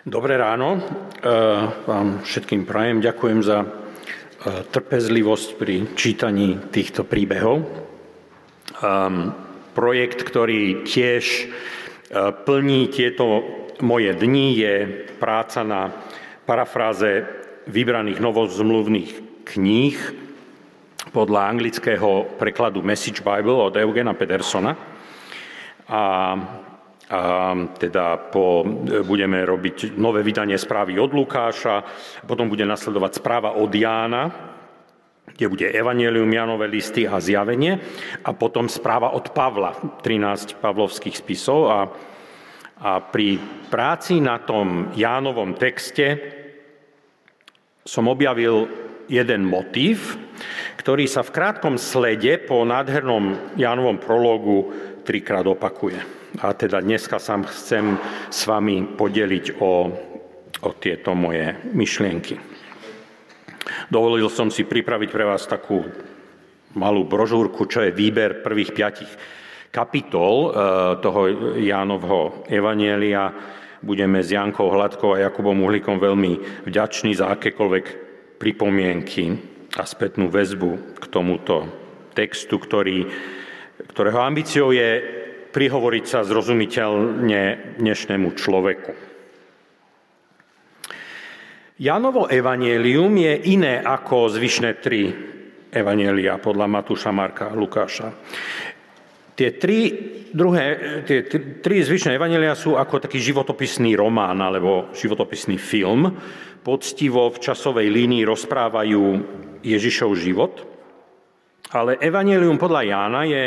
Dobré ráno, e, vám všetkým prajem. Ďakujem za e, trpezlivosť pri čítaní týchto príbehov. Ehm, projekt, ktorý tiež e, plní tieto moje dni, je práca na parafráze vybraných novozmluvných kníh podľa anglického prekladu Message Bible od Eugena Pedersona. A a teda po, budeme robiť nové vydanie správy od Lukáša, potom bude nasledovať správa od Jána, kde bude Evangelium, Janové listy a zjavenie a potom správa od Pavla, 13 pavlovských spisov a, a pri práci na tom Jánovom texte som objavil jeden motív, ktorý sa v krátkom slede po nádhernom Jánovom prologu trikrát opakuje. A teda dneska sa chcem s vami podeliť o, o tieto moje myšlienky. Dovolil som si pripraviť pre vás takú malú brožúrku, čo je výber prvých piatich kapitol e, toho Jánovho Evanielia. Budeme s Jankou Hladkou a Jakubom Uhlíkom veľmi vďační za akékoľvek pripomienky a spätnú väzbu k tomuto textu, ktorý, ktorého ambíciou je prihovoriť sa zrozumiteľne dnešnému človeku. Janovo evanielium je iné ako zvyšné tri evanielia podľa Matúša, Marka a Lukáša. Tie tri, druhé, tie tri zvyšné evanielia sú ako taký životopisný román alebo životopisný film. Poctivo v časovej línii rozprávajú Ježišov život. Ale evanelium podľa Jána je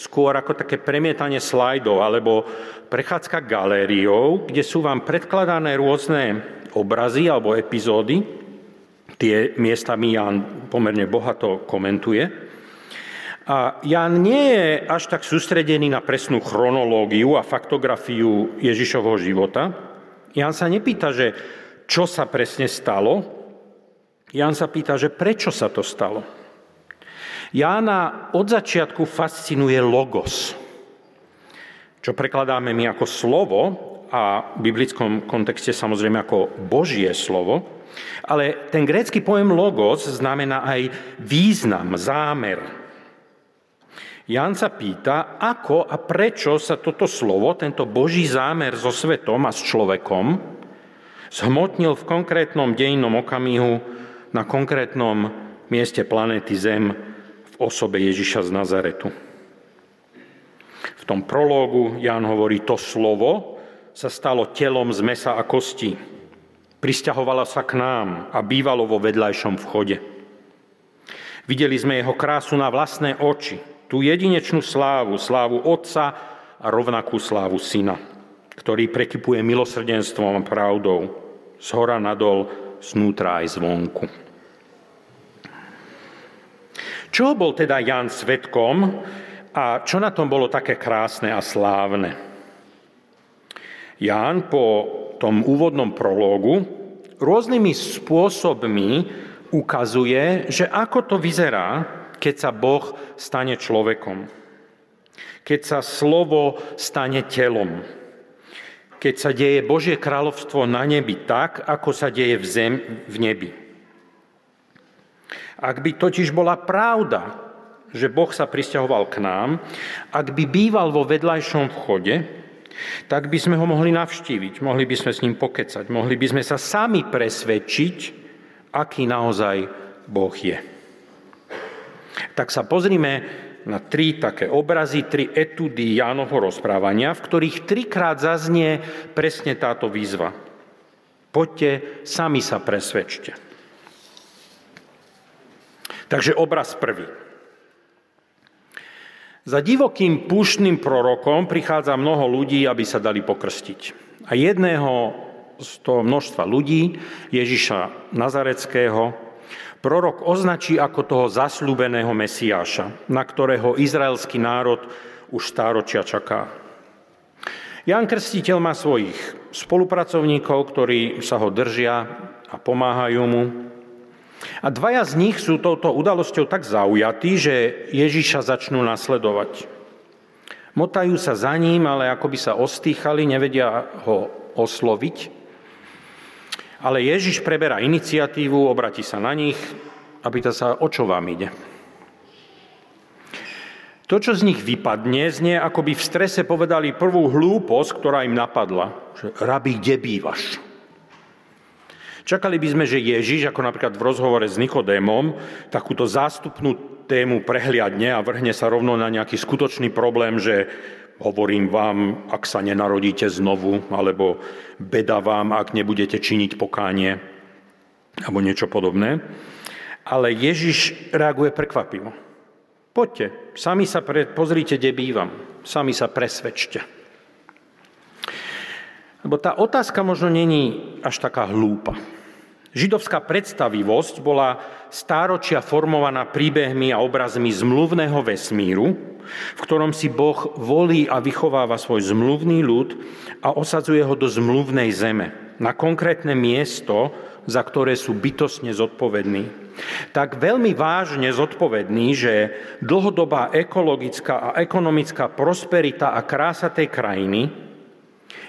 skôr ako také premietanie slajdov alebo prechádzka galériou, kde sú vám predkladané rôzne obrazy alebo epizódy. Tie miestami Jan pomerne bohato komentuje. A Jan nie je až tak sústredený na presnú chronológiu a faktografiu Ježišovho života. Jan sa nepýta, že čo sa presne stalo. Jan sa pýta, že prečo sa to stalo. Jána od začiatku fascinuje logos, čo prekladáme my ako slovo a v biblickom kontexte samozrejme ako Božie slovo, ale ten grécky pojem logos znamená aj význam, zámer. Ján sa pýta, ako a prečo sa toto slovo, tento Boží zámer so svetom a s človekom zhmotnil v konkrétnom dejnom okamihu na konkrétnom mieste planéty Zem osobe Ježiša z Nazaretu. V tom prológu Ján hovorí, to slovo sa stalo telom z mesa a kostí. Prisťahovala sa k nám a bývalo vo vedľajšom vchode. Videli sme jeho krásu na vlastné oči, tú jedinečnú slávu, slávu Otca a rovnakú slávu Syna, ktorý prekypuje milosrdenstvom a pravdou, z hora nadol, znútra aj zvonku. Čo bol teda Jan svetkom a čo na tom bolo také krásne a slávne? Ján po tom úvodnom prológu rôznymi spôsobmi ukazuje, že ako to vyzerá, keď sa Boh stane človekom. Keď sa slovo stane telom. Keď sa deje Božie kráľovstvo na nebi tak, ako sa deje v zem v nebi. Ak by totiž bola pravda, že Boh sa pristahoval k nám, ak by býval vo vedľajšom vchode, tak by sme ho mohli navštíviť, mohli by sme s ním pokecať, mohli by sme sa sami presvedčiť, aký naozaj Boh je. Tak sa pozrime na tri také obrazy, tri etudy Jánovho rozprávania, v ktorých trikrát zaznie presne táto výzva. Poďte, sami sa presvedčte. Takže obraz prvý. Za divokým púštnym prorokom prichádza mnoho ľudí, aby sa dali pokrstiť. A jedného z toho množstva ľudí, Ježiša Nazareckého, prorok označí ako toho zasľúbeného Mesiáša, na ktorého izraelský národ už stáročia čaká. Jan Krstiteľ má svojich spolupracovníkov, ktorí sa ho držia a pomáhajú mu. A dvaja z nich sú touto udalosťou tak zaujatí, že Ježiša začnú nasledovať. Motajú sa za ním, ale ako by sa ostýchali, nevedia ho osloviť. Ale Ježiš preberá iniciatívu, obratí sa na nich a pýta sa, o čo vám ide. To, čo z nich vypadne, znie, ako by v strese povedali prvú hlúposť, ktorá im napadla. Že, rabi, kde bývaš? Čakali by sme, že Ježiš, ako napríklad v rozhovore s Nikodémom, takúto zástupnú tému prehliadne a vrhne sa rovno na nejaký skutočný problém, že hovorím vám, ak sa nenarodíte znovu, alebo beda vám, ak nebudete činiť pokánie, alebo niečo podobné. Ale Ježiš reaguje prekvapivo. Poďte, sami sa pre, pozrite, kde bývam, sami sa presvedčte. Lebo tá otázka možno není až taká hlúpa. Židovská predstavivosť bola stáročia formovaná príbehmi a obrazmi zmluvného vesmíru, v ktorom si Boh volí a vychováva svoj zmluvný ľud a osadzuje ho do zmluvnej zeme, na konkrétne miesto, za ktoré sú bytosne zodpovední tak veľmi vážne zodpovedný, že dlhodobá ekologická a ekonomická prosperita a krása tej krajiny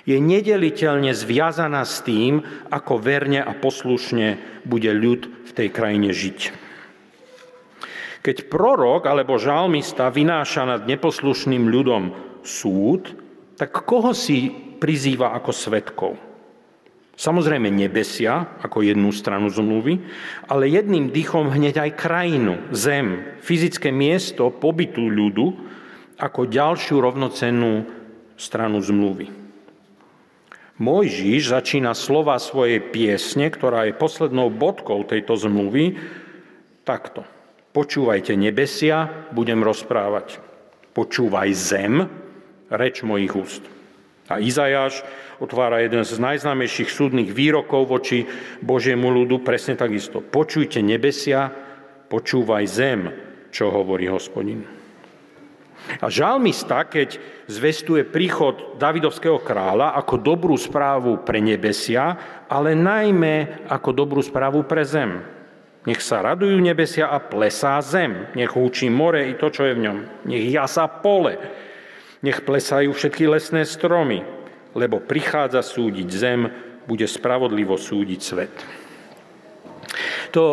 je nedeliteľne zviazaná s tým, ako verne a poslušne bude ľud v tej krajine žiť. Keď prorok alebo žalmista vynáša nad neposlušným ľudom súd, tak koho si prizýva ako svetkov? Samozrejme nebesia ako jednu stranu zmluvy, ale jedným dýchom hneď aj krajinu, zem, fyzické miesto pobytu ľudu ako ďalšiu rovnocennú stranu zmluvy. Mojžiš začína slova svojej piesne, ktorá je poslednou bodkou tejto zmluvy, takto. Počúvajte nebesia, budem rozprávať. Počúvaj zem, reč mojich úst. A Izajáš otvára jeden z najznámejších súdnych výrokov voči Božiemu ľudu, presne takisto. Počujte nebesia, počúvaj zem, čo hovorí hospodin. A žalmista, keď zvestuje príchod Davidovského kráľa ako dobrú správu pre nebesia, ale najmä ako dobrú správu pre zem. Nech sa radujú nebesia a plesá zem. Nech húči more i to, čo je v ňom. Nech jasá pole. Nech plesajú všetky lesné stromy lebo prichádza súdiť zem, bude spravodlivo súdiť svet. To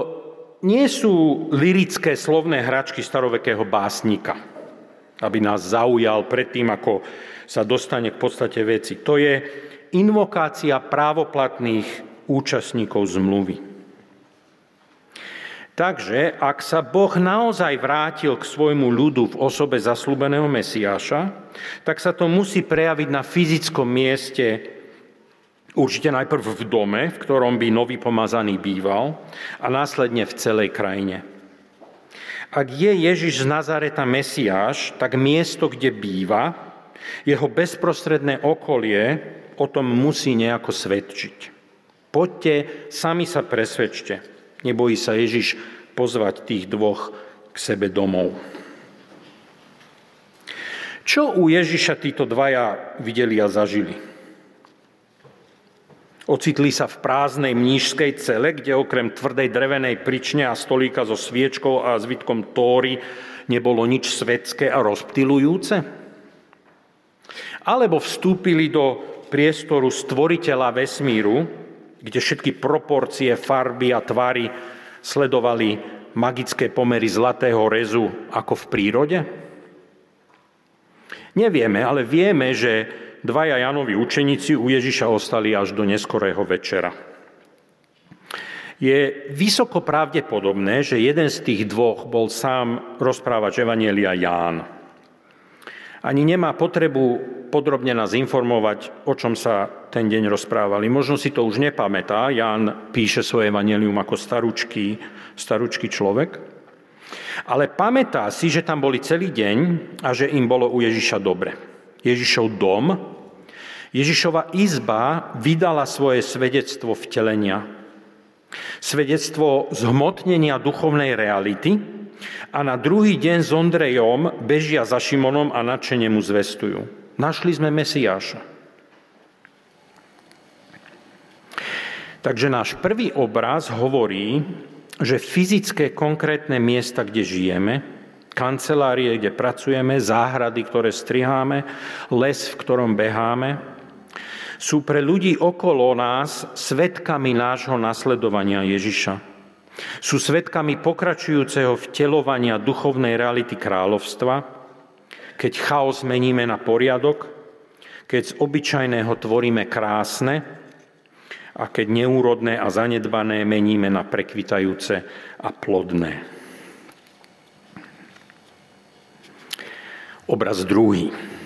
nie sú lirické slovné hračky starovekého básnika, aby nás zaujal pred tým, ako sa dostane k podstate veci. To je invokácia právoplatných účastníkov zmluvy. Takže ak sa Boh naozaj vrátil k svojmu ľudu v osobe zaslúbeného Mesiáša, tak sa to musí prejaviť na fyzickom mieste, určite najprv v dome, v ktorom by nový pomazaný býval, a následne v celej krajine. Ak je Ježiš z Nazareta Mesiáš, tak miesto, kde býva, jeho bezprostredné okolie o tom musí nejako svedčiť. Poďte, sami sa presvedčte. Nebojí sa Ježiš pozvať tých dvoch k sebe domov. Čo u Ježiša títo dvaja videli a zažili? Ocitli sa v prázdnej mnížskej cele, kde okrem tvrdej drevenej prične a stolíka so sviečkou a zvitkom tóry nebolo nič svetské a rozptilujúce? Alebo vstúpili do priestoru stvoriteľa vesmíru, kde všetky proporcie, farby a tvary sledovali magické pomery zlatého rezu ako v prírode? Nevieme, ale vieme, že dvaja Janovi učeníci u Ježiša ostali až do neskorého večera. Je vysoko pravdepodobné, že jeden z tých dvoch bol sám rozprávať Evanielia Ján. Ani nemá potrebu podrobne nás informovať, o čom sa ten deň rozprávali. Možno si to už nepamätá. Ján píše svoje evanelium ako staručký, staručký človek. Ale pamätá si, že tam boli celý deň a že im bolo u Ježiša dobre. Ježišov dom, Ježišova izba vydala svoje svedectvo vtelenia. Svedectvo zhmotnenia duchovnej reality, a na druhý deň s Ondrejom bežia za Šimonom a nadšene mu zvestujú. Našli sme Mesiáša. Takže náš prvý obraz hovorí, že fyzické konkrétne miesta, kde žijeme, kancelárie, kde pracujeme, záhrady, ktoré striháme, les, v ktorom beháme, Sú pre ľudí okolo nás svetkami nášho nasledovania Ježiša. Sú svetkami pokračujúceho vtelovania duchovnej reality kráľovstva, keď chaos meníme na poriadok, keď z obyčajného tvoríme krásne a keď neúrodné a zanedbané meníme na prekvitajúce a plodné. Obraz druhý.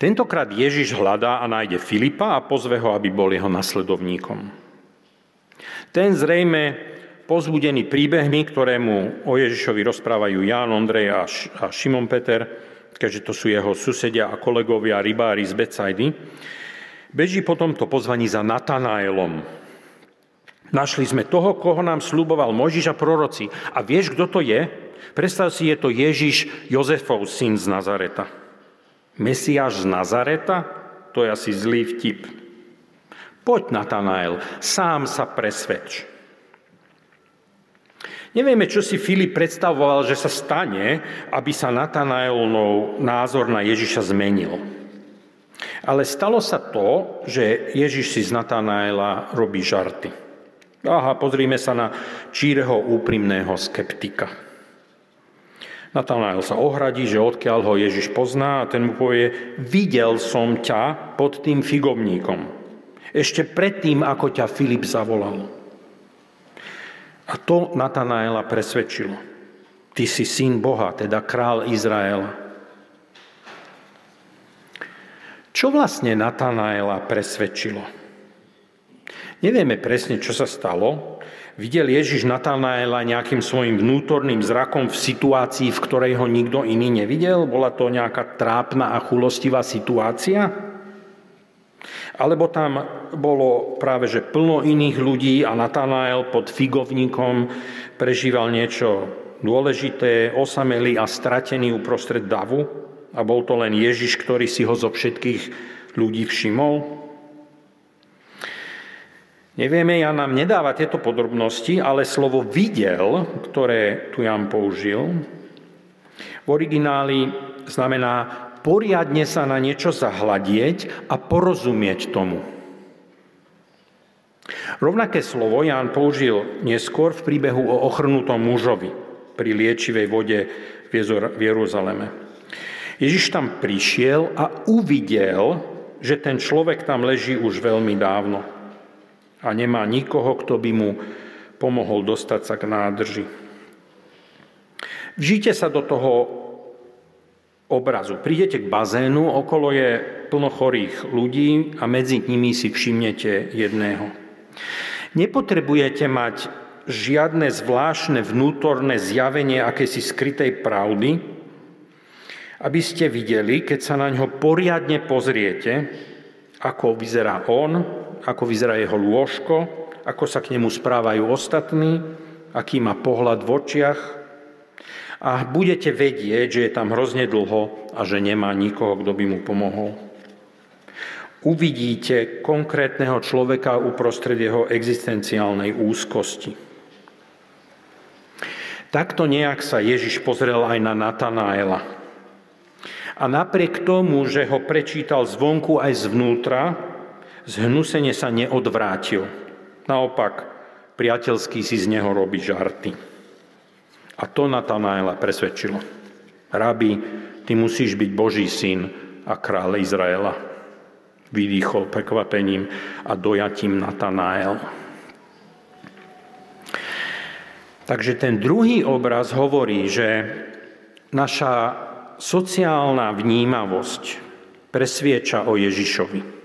Tentokrát Ježiš hľadá a nájde Filipa a pozve ho, aby bol jeho nasledovníkom. Ten zrejme pozbudený príbehmi, ktorému o Ježišovi rozprávajú Ján, Ondrej a Šimon Peter, keďže to sú jeho susedia a kolegovia, rybári z Becajdy, beží po tomto pozvaní za Natanaelom. Našli sme toho, koho nám sluboval Mojžiš a proroci. A vieš, kto to je? Predstav si, je to Ježiš, Jozefov syn z Nazareta. Mesiáš z Nazareta? To je asi zlý vtip. Poď, Natanael, sám sa presvedč. Nevieme, čo si Filip predstavoval, že sa stane, aby sa Natanaelov názor na Ježiša zmenil. Ale stalo sa to, že Ježiš si z Natanaela robí žarty. Aha, pozrime sa na číreho úprimného skeptika. Natanael sa ohradí, že odkiaľ ho Ježiš pozná a ten mu povie, videl som ťa pod tým figovníkom. Ešte predtým, ako ťa Filip zavolal. A to Natanaela presvedčilo. Ty si syn Boha, teda král Izraela. Čo vlastne Natanaela presvedčilo? Nevieme presne, čo sa stalo, Videl Ježiš Natanaela nejakým svojim vnútorným zrakom v situácii, v ktorej ho nikto iný nevidel? Bola to nejaká trápna a chulostivá situácia? Alebo tam bolo práve že plno iných ľudí a Natanael pod figovníkom prežíval niečo dôležité, osamelý a stratený uprostred davu? A bol to len Ježiš, ktorý si ho zo všetkých ľudí všimol? Nevieme, ja nám nedáva tieto podrobnosti, ale slovo videl, ktoré tu Jan použil, v origináli znamená poriadne sa na niečo zahľadieť a porozumieť tomu. Rovnaké slovo Ján použil neskôr v príbehu o ochrnutom mužovi pri liečivej vode v Jeruzaleme. Ježiš tam prišiel a uvidel, že ten človek tam leží už veľmi dávno a nemá nikoho, kto by mu pomohol dostať sa k nádrži. Vžite sa do toho obrazu. Prídete k bazénu, okolo je plno chorých ľudí a medzi nimi si všimnete jedného. Nepotrebujete mať žiadne zvláštne vnútorné zjavenie akési skrytej pravdy, aby ste videli, keď sa na ňo poriadne pozriete, ako vyzerá on, ako vyzerá jeho lôžko, ako sa k nemu správajú ostatní, aký má pohľad v očiach. A budete vedieť, že je tam hrozne dlho a že nemá nikoho, kto by mu pomohol. Uvidíte konkrétneho človeka uprostred jeho existenciálnej úzkosti. Takto nejak sa Ježiš pozrel aj na Natanaela. A napriek tomu, že ho prečítal zvonku aj zvnútra, zhnusene sa neodvrátil. Naopak, priateľský si z neho robí žarty. A to Natanaela presvedčilo. Rabi, ty musíš byť Boží syn a kráľ Izraela. Vydýchol prekvapením a dojatím Natanael. Takže ten druhý obraz hovorí, že naša sociálna vnímavosť presvieča o Ježišovi.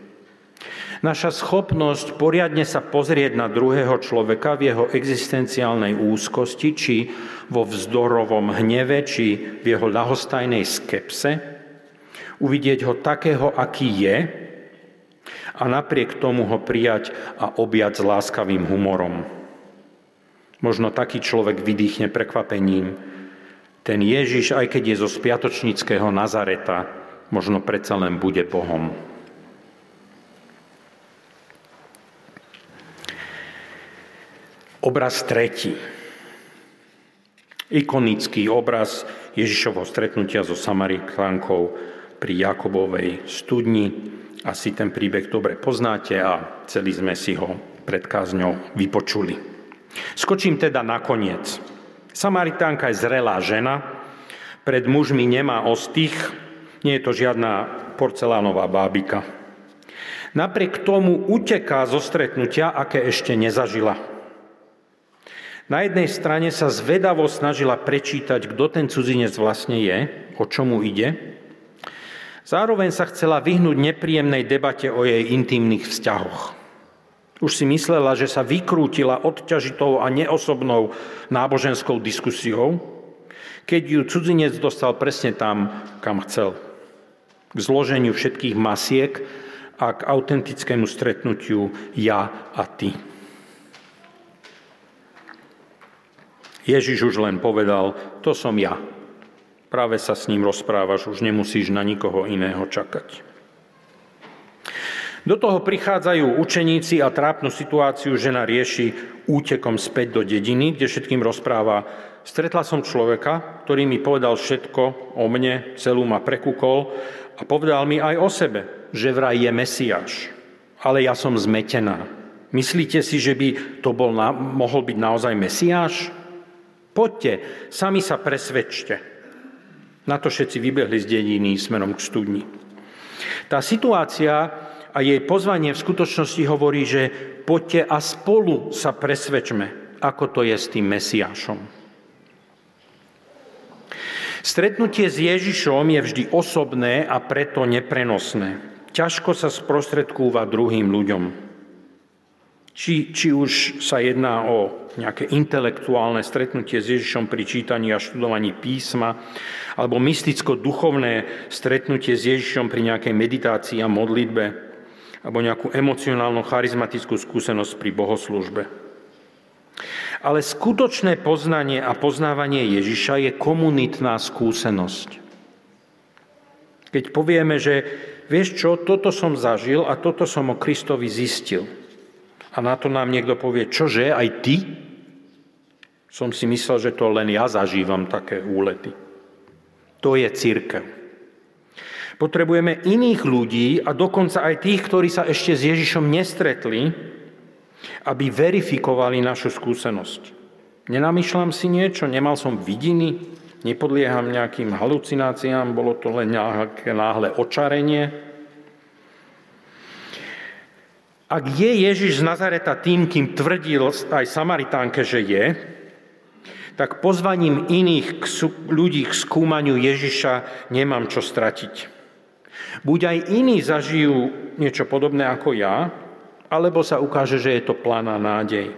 Naša schopnosť poriadne sa pozrieť na druhého človeka v jeho existenciálnej úzkosti, či vo vzdorovom hneve, či v jeho ľahostajnej skepse, uvidieť ho takého, aký je a napriek tomu ho prijať a objať s láskavým humorom. Možno taký človek vydýchne prekvapením. Ten Ježiš, aj keď je zo spiatočníckého Nazareta, možno predsa len bude Bohom. Obraz tretí. Ikonický obraz Ježišovho stretnutia so Samaritánkou pri Jakobovej studni. Asi ten príbeh dobre poznáte a celý sme si ho pred kázňou vypočuli. Skočím teda na koniec. Samaritánka je zrelá žena, pred mužmi nemá ostých, nie je to žiadna porcelánová bábika. Napriek tomu uteká zo stretnutia, aké ešte nezažila. Na jednej strane sa zvedavo snažila prečítať, kto ten cudzinec vlastne je, o čomu ide. Zároveň sa chcela vyhnúť nepríjemnej debate o jej intimných vzťahoch. Už si myslela, že sa vykrútila odťažitou a neosobnou náboženskou diskusiou, keď ju cudzinec dostal presne tam, kam chcel. K zloženiu všetkých masiek a k autentickému stretnutiu ja a ty. Ježiš už len povedal, to som ja. Práve sa s ním rozprávaš, už nemusíš na nikoho iného čakať. Do toho prichádzajú učeníci a trápnu situáciu žena rieši útekom späť do dediny, kde všetkým rozpráva, stretla som človeka, ktorý mi povedal všetko o mne, celú ma prekúkol a povedal mi aj o sebe, že vraj je Mesiáš. Ale ja som zmetená. Myslíte si, že by to bol, mohol byť naozaj Mesiáš? Poďte, sami sa presvedčte. Na to všetci vybehli z dediny smerom k studni. Tá situácia a jej pozvanie v skutočnosti hovorí, že poďte a spolu sa presvedčme, ako to je s tým Mesiášom. Stretnutie s Ježišom je vždy osobné a preto neprenosné. Ťažko sa sprostredkúva druhým ľuďom. Či, či už sa jedná o nejaké intelektuálne stretnutie s Ježišom pri čítaní a študovaní písma, alebo mysticko-duchovné stretnutie s Ježišom pri nejakej meditácii a modlitbe, alebo nejakú emocionálnu charizmatickú skúsenosť pri bohoslužbe. Ale skutočné poznanie a poznávanie Ježiša je komunitná skúsenosť. Keď povieme, že vieš čo, toto som zažil a toto som o Kristovi zistil – a na to nám niekto povie, čože, aj ty? Som si myslel, že to len ja zažívam také úlety. To je církev. Potrebujeme iných ľudí a dokonca aj tých, ktorí sa ešte s Ježišom nestretli, aby verifikovali našu skúsenosť. Nenamýšľam si niečo, nemal som vidiny, nepodlieham nejakým halucináciám, bolo to len nejaké náhle očarenie. Ak je Ježiš z Nazareta tým, kým tvrdil aj Samaritánke, že je, tak pozvaním iných ľudí k skúmaniu Ježiša nemám čo stratiť. Buď aj iní zažijú niečo podobné ako ja, alebo sa ukáže, že je to plána nádej.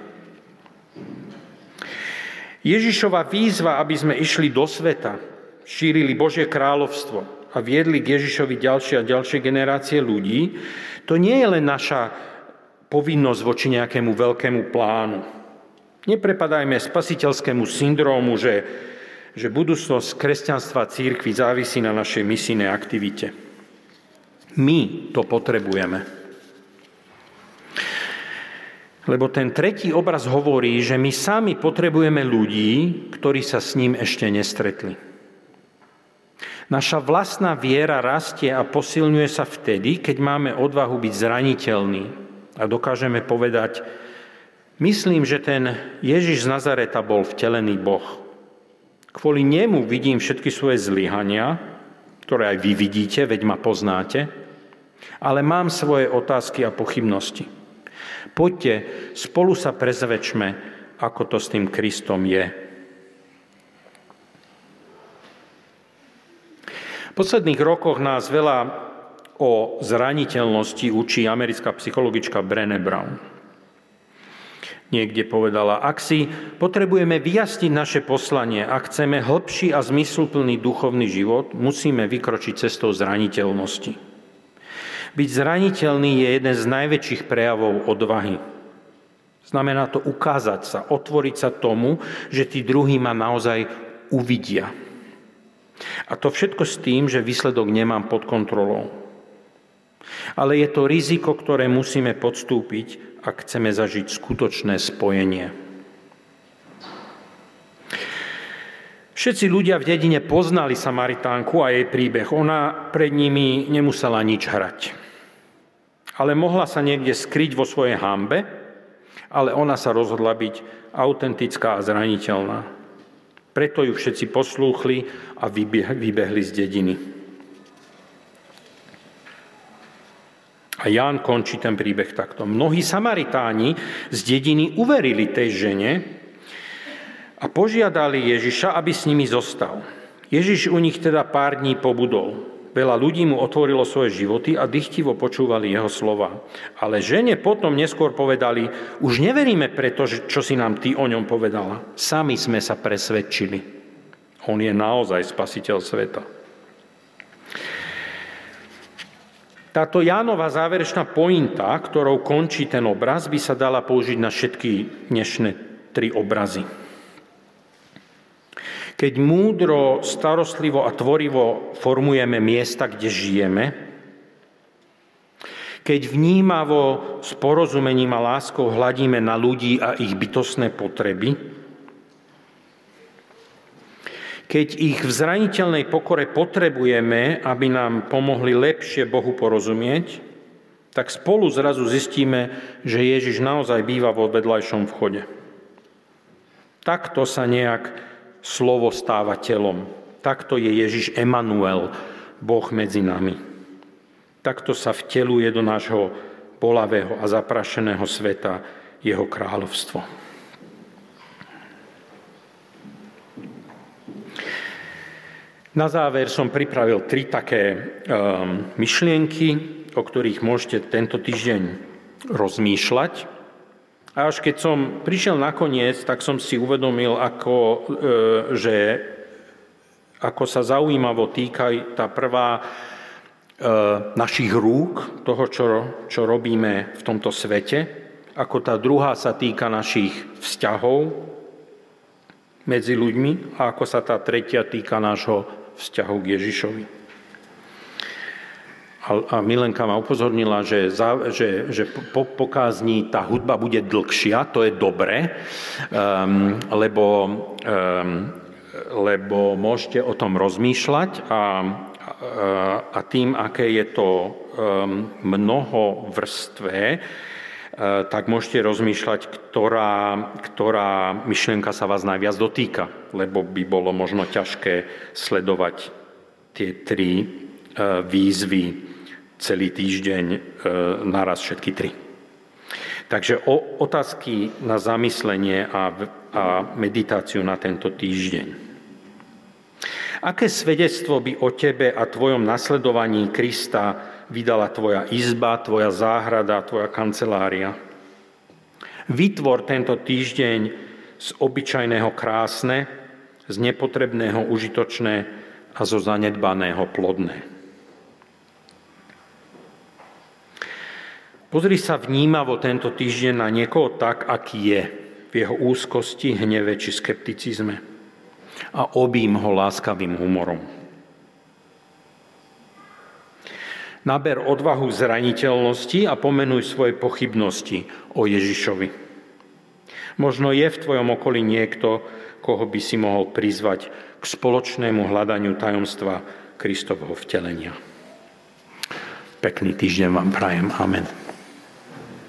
Ježišova výzva, aby sme išli do sveta, šírili Božie kráľovstvo a viedli k Ježišovi ďalšie a ďalšie generácie ľudí, to nie je len naša povinnosť voči nejakému veľkému plánu. Neprepadajme spasiteľskému syndrómu, že, že budúcnosť kresťanstva církvy závisí na našej misijnej aktivite. My to potrebujeme. Lebo ten tretí obraz hovorí, že my sami potrebujeme ľudí, ktorí sa s ním ešte nestretli. Naša vlastná viera rastie a posilňuje sa vtedy, keď máme odvahu byť zraniteľní, a dokážeme povedať, myslím, že ten Ježiš z Nazareta bol vtelený Boh. Kvôli nemu vidím všetky svoje zlyhania, ktoré aj vy vidíte, veď ma poznáte, ale mám svoje otázky a pochybnosti. Poďte, spolu sa prezvečme, ako to s tým Kristom je. V posledných rokoch nás veľa o zraniteľnosti učí americká psychologička Brené Brown. Niekde povedala, ak si potrebujeme vyjasniť naše poslanie, ak chceme hĺbší a zmysluplný duchovný život, musíme vykročiť cestou zraniteľnosti. Byť zraniteľný je jeden z najväčších prejavov odvahy. Znamená to ukázať sa, otvoriť sa tomu, že tí druhí ma naozaj uvidia. A to všetko s tým, že výsledok nemám pod kontrolou. Ale je to riziko, ktoré musíme podstúpiť, ak chceme zažiť skutočné spojenie. Všetci ľudia v dedine poznali Samaritánku a jej príbeh. Ona pred nimi nemusela nič hrať. Ale mohla sa niekde skryť vo svojej hambe, ale ona sa rozhodla byť autentická a zraniteľná. Preto ju všetci poslúchli a vybehli z dediny. A Ján končí ten príbeh takto. Mnohí Samaritáni z dediny uverili tej žene, a požiadali Ježiša, aby s nimi zostal. Ježiš u nich teda pár dní pobudol. Veľa ľudí mu otvorilo svoje životy a dychtivo počúvali jeho slova. Ale žene potom neskôr povedali, už neveríme preto, čo si nám ty o ňom povedala. Sami sme sa presvedčili. On je naozaj spasiteľ sveta. Táto Jánova záverečná pointa, ktorou končí ten obraz, by sa dala použiť na všetky dnešné tri obrazy. Keď múdro, starostlivo a tvorivo formujeme miesta, kde žijeme, keď vnímavo s porozumením a láskou hladíme na ľudí a ich bytostné potreby, keď ich v zraniteľnej pokore potrebujeme, aby nám pomohli lepšie Bohu porozumieť, tak spolu zrazu zistíme, že Ježiš naozaj býva vo vedľajšom vchode. Takto sa nejak slovo stáva telom. Takto je Ježiš Emanuel, Boh medzi nami. Takto sa vteluje do nášho bolavého a zaprašeného sveta jeho kráľovstvo. Na záver som pripravil tri také um, myšlienky, o ktorých môžete tento týždeň rozmýšľať. A až keď som prišiel na koniec, tak som si uvedomil, ako, e, že ako sa zaujímavo týka tá prvá e, našich rúk, toho, čo, čo robíme v tomto svete, ako tá druhá sa týka našich vzťahov medzi ľuďmi a ako sa tá tretia týka nášho vzťahu k Ježišovi. A Milenka ma upozornila, že, za, že, že po, po tá hudba bude dlhšia, to je dobré, um, lebo, um, lebo môžete o tom rozmýšľať a, a, a tým, aké je to um, mnoho vrstvé, tak môžete rozmýšľať, ktorá, ktorá myšlienka sa vás najviac dotýka, lebo by bolo možno ťažké sledovať tie tri uh, výzvy celý týždeň e, naraz všetky tri. Takže o, otázky na zamyslenie a, a meditáciu na tento týždeň. Aké svedectvo by o tebe a tvojom nasledovaní Krista vydala tvoja izba, tvoja záhrada, tvoja kancelária? Vytvor tento týždeň z obyčajného krásne, z nepotrebného užitočné a zo zanedbaného plodné. Pozri sa vnímavo tento týždeň na niekoho tak, aký je v jeho úzkosti, hneve či skepticizme a obím ho láskavým humorom. Naber odvahu zraniteľnosti a pomenuj svoje pochybnosti o Ježišovi. Možno je v tvojom okolí niekto, koho by si mohol prizvať k spoločnému hľadaniu tajomstva Kristovho vtelenia. Pekný týždeň vám prajem. Amen.